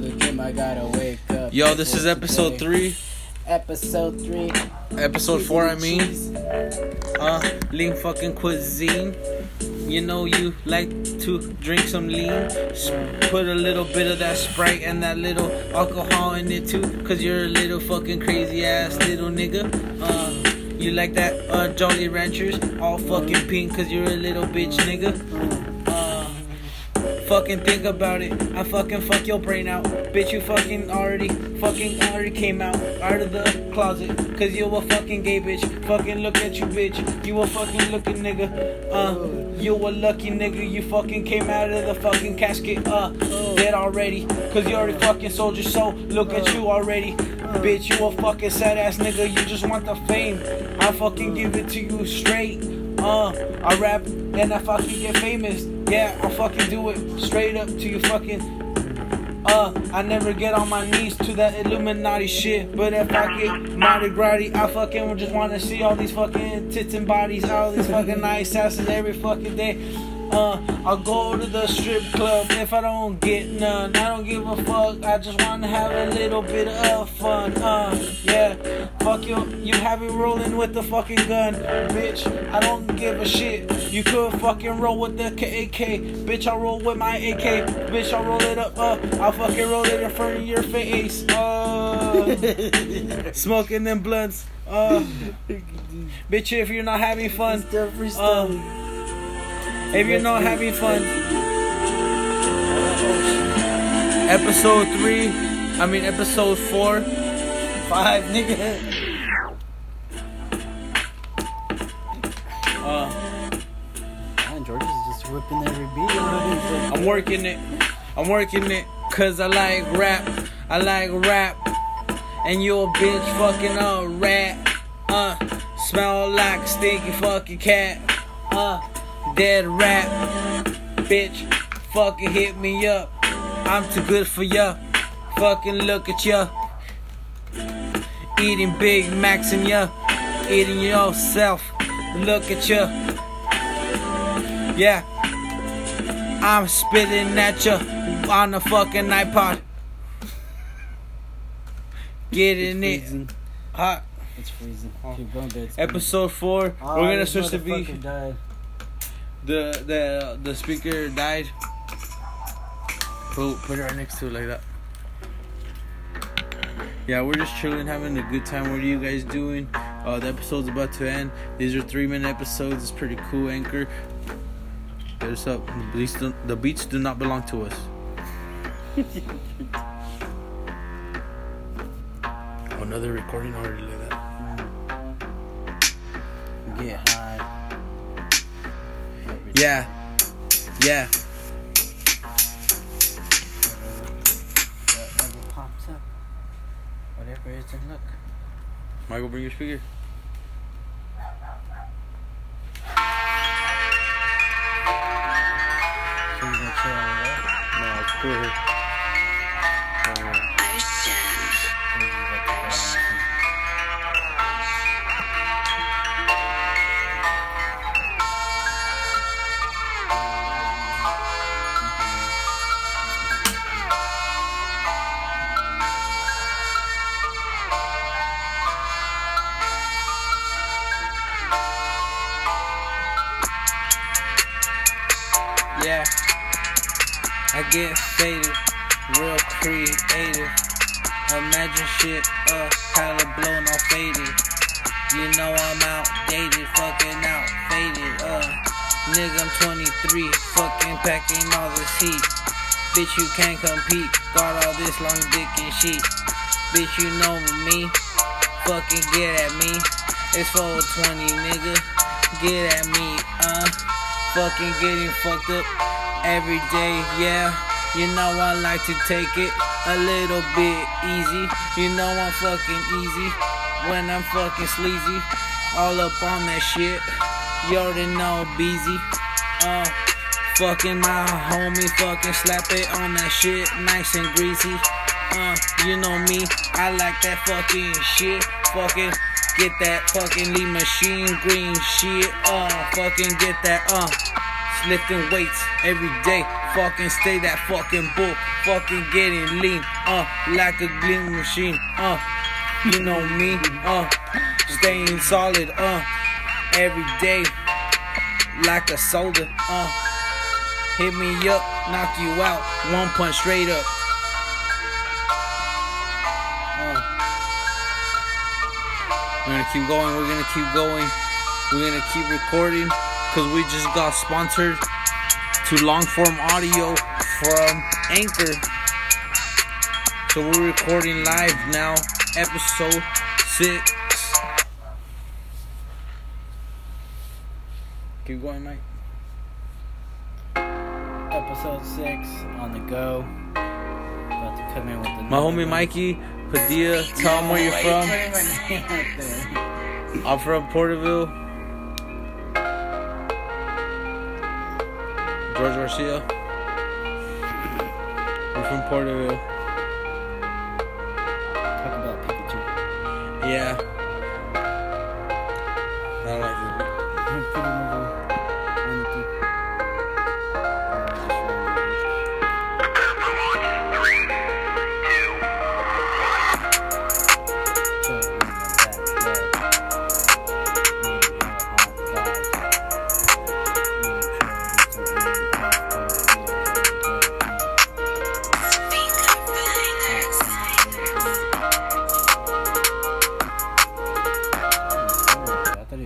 to the gym, I gotta wake up. Yo, this is episode three. Episode three. Episode four, I mean. Cheese. Uh, lean fucking cuisine. You know you like to drink some lean. Put a little bit of that Sprite and that little alcohol in it too. Cause you're a little fucking crazy ass little nigga. Uh, you like that uh, Jolly Ranchers? All fucking pink cause you're a little bitch nigga. Fucking think about it. I fucking fuck your brain out. Bitch, you fucking already, fucking already came out, out of the closet. Cause you a fucking gay bitch. Fucking look at you, bitch. You a fucking looking nigga. Uh, you a lucky nigga. You fucking came out of the fucking casket. Uh, dead already. Cause you already fucking sold your soul. Look at you already. Bitch, you a fucking sad ass nigga. You just want the fame. I fucking give it to you straight. Uh, I rap and I fucking get famous. Yeah, I fucking do it straight up to you fucking. Uh, I never get on my knees to that Illuminati shit. But if I get Mardi Gras, I fucking just want to see all these fucking tits and bodies, all these fucking nice asses every fucking day. Uh, I'll go to the strip club if I don't get none. I don't give a fuck. I just want to have a little bit of fun. Uh, yeah. Fuck you. You have it rolling with the fucking gun, bitch. I don't give a shit. You could fucking roll with the AK, bitch. I roll with my AK, bitch. I roll it up. Uh, I'll fucking roll it in front of your face. Uh, smoking them blunts. Uh, bitch, if you're not having fun, uh, if you're not having fun, episode three, I mean episode four, five, nigga. Uh, Man, George is just whipping every beat. I'm I'm working it, I'm working it, cause I like rap, I like rap, and you a bitch fucking a rat, uh, smell like stinky fucking cat, uh, dead rap. bitch, fucking hit me up, I'm too good for ya, fucking look at ya, eating Big Macs and ya, eating yourself, look at ya, yeah. I'm spitting at ya on the fucking iPod. Getting it hot. It's freezing. Oh. Keep going. Episode four. Oh, We're gonna switch to be. The the the speaker died. Put put it right next to it like that. Yeah, we're just chilling, having a good time. What are you guys doing? Uh, the episode's about to end. These are three minute episodes. It's pretty cool. Anchor. Hit us up. The beats, do, the beats do not belong to us. Oh, another recording already like that. Get high. Yeah. Yeah. Whatever pops up. Whatever is in look. Michael, bring your speaker. So you gonna chill on that? No, it's cool here. Yeah. I get faded, real creative. Imagine shit, uh, hella blown off faded. You know I'm outdated, fucking out faded, uh. Nigga, I'm 23, fucking packing all this heat. Bitch, you can't compete, got all this long dick and shit. Bitch, you know me, fucking get at me. It's 420, nigga, get at me, uh. Fucking getting fucked up every day, yeah. You know I like to take it a little bit easy. You know I'm fucking easy when I'm fucking sleazy. All up on that shit. You already know Beezy. Uh, fucking my homie, fucking slap it on that shit, nice and greasy. Uh, you know me, I like that fucking shit. Fucking get that fucking lead machine green shit. Uh, fucking get that uh. Lifting weights every day, fucking stay that fucking bull, fucking getting lean, uh, like a gleam machine, uh, you know me, uh, staying solid, uh, every day, like a soldier, uh, hit me up, knock you out, one punch straight up. We're gonna keep going, we're gonna keep going, we're gonna keep recording, cause we just got sponsored to long form audio from Anchor. So we're recording live now, episode six. Keep going, Mike. Episode six on the go. About to come in with the My homie Mikey Padilla, tell him where you're from. I'm from Porterville. George Garcia. I'm from Porterville. Talk about Pikachu. Yeah.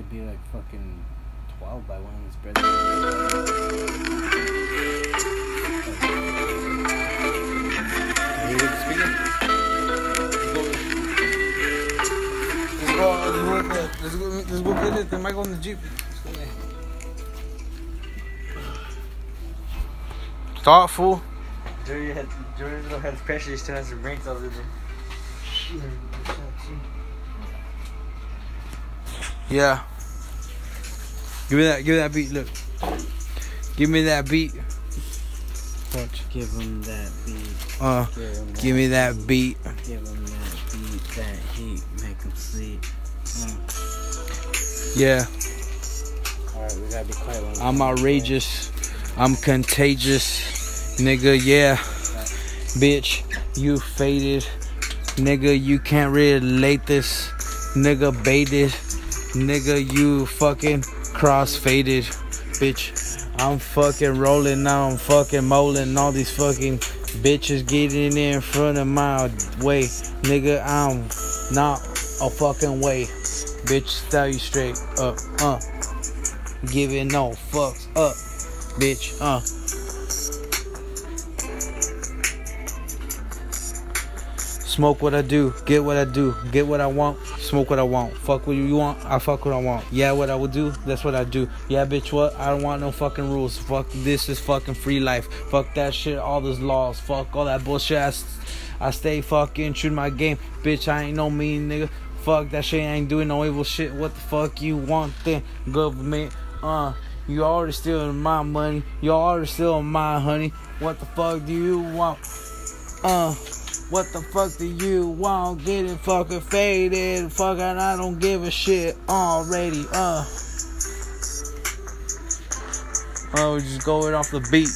It'd be like fucking 12 by one of these brothers. Are you good speaking? Let's go. Let's go. Let's go. Let's go get it. The mic on the jeep. Start, fool. Jordan had Jordan still has pressure. He still has some rings over there. Yeah. Give me that. Give me that beat. Look. Give me that beat. Watch. Give him that beat. Uh. Give him Give me that beat. Give him that beat, that heat, make him sleep. Yeah. Alright, we gotta be quiet I'm outrageous. I'm contagious. Nigga, yeah. Bitch, you faded. Nigga, you can't relate this. Nigga, baited. Nigga, you fucking cross faded. Bitch, I'm fucking rolling now. I'm fucking molding all these fucking bitches getting in front of my way. Nigga, I'm not a fucking way. Bitch, tell you straight up, uh. Giving no fucks up, bitch, uh. Smoke what I do, get what I do, get what I want, smoke what I want. Fuck what you want, I fuck what I want. Yeah, what I would do, that's what I do. Yeah, bitch, what? I don't want no fucking rules. Fuck this is fucking free life. Fuck that shit, all those laws. Fuck all that bullshit. I stay fucking true to my game. Bitch, I ain't no mean nigga. Fuck that shit, I ain't doing no evil shit. What the fuck you want then? Government, uh. You already stealing my money. You already stealing my honey. What the fuck do you want? Uh. What the fuck do you want? Getting fucking faded. Fucking, I don't give a shit already. Uh. Oh, we just going off the beat.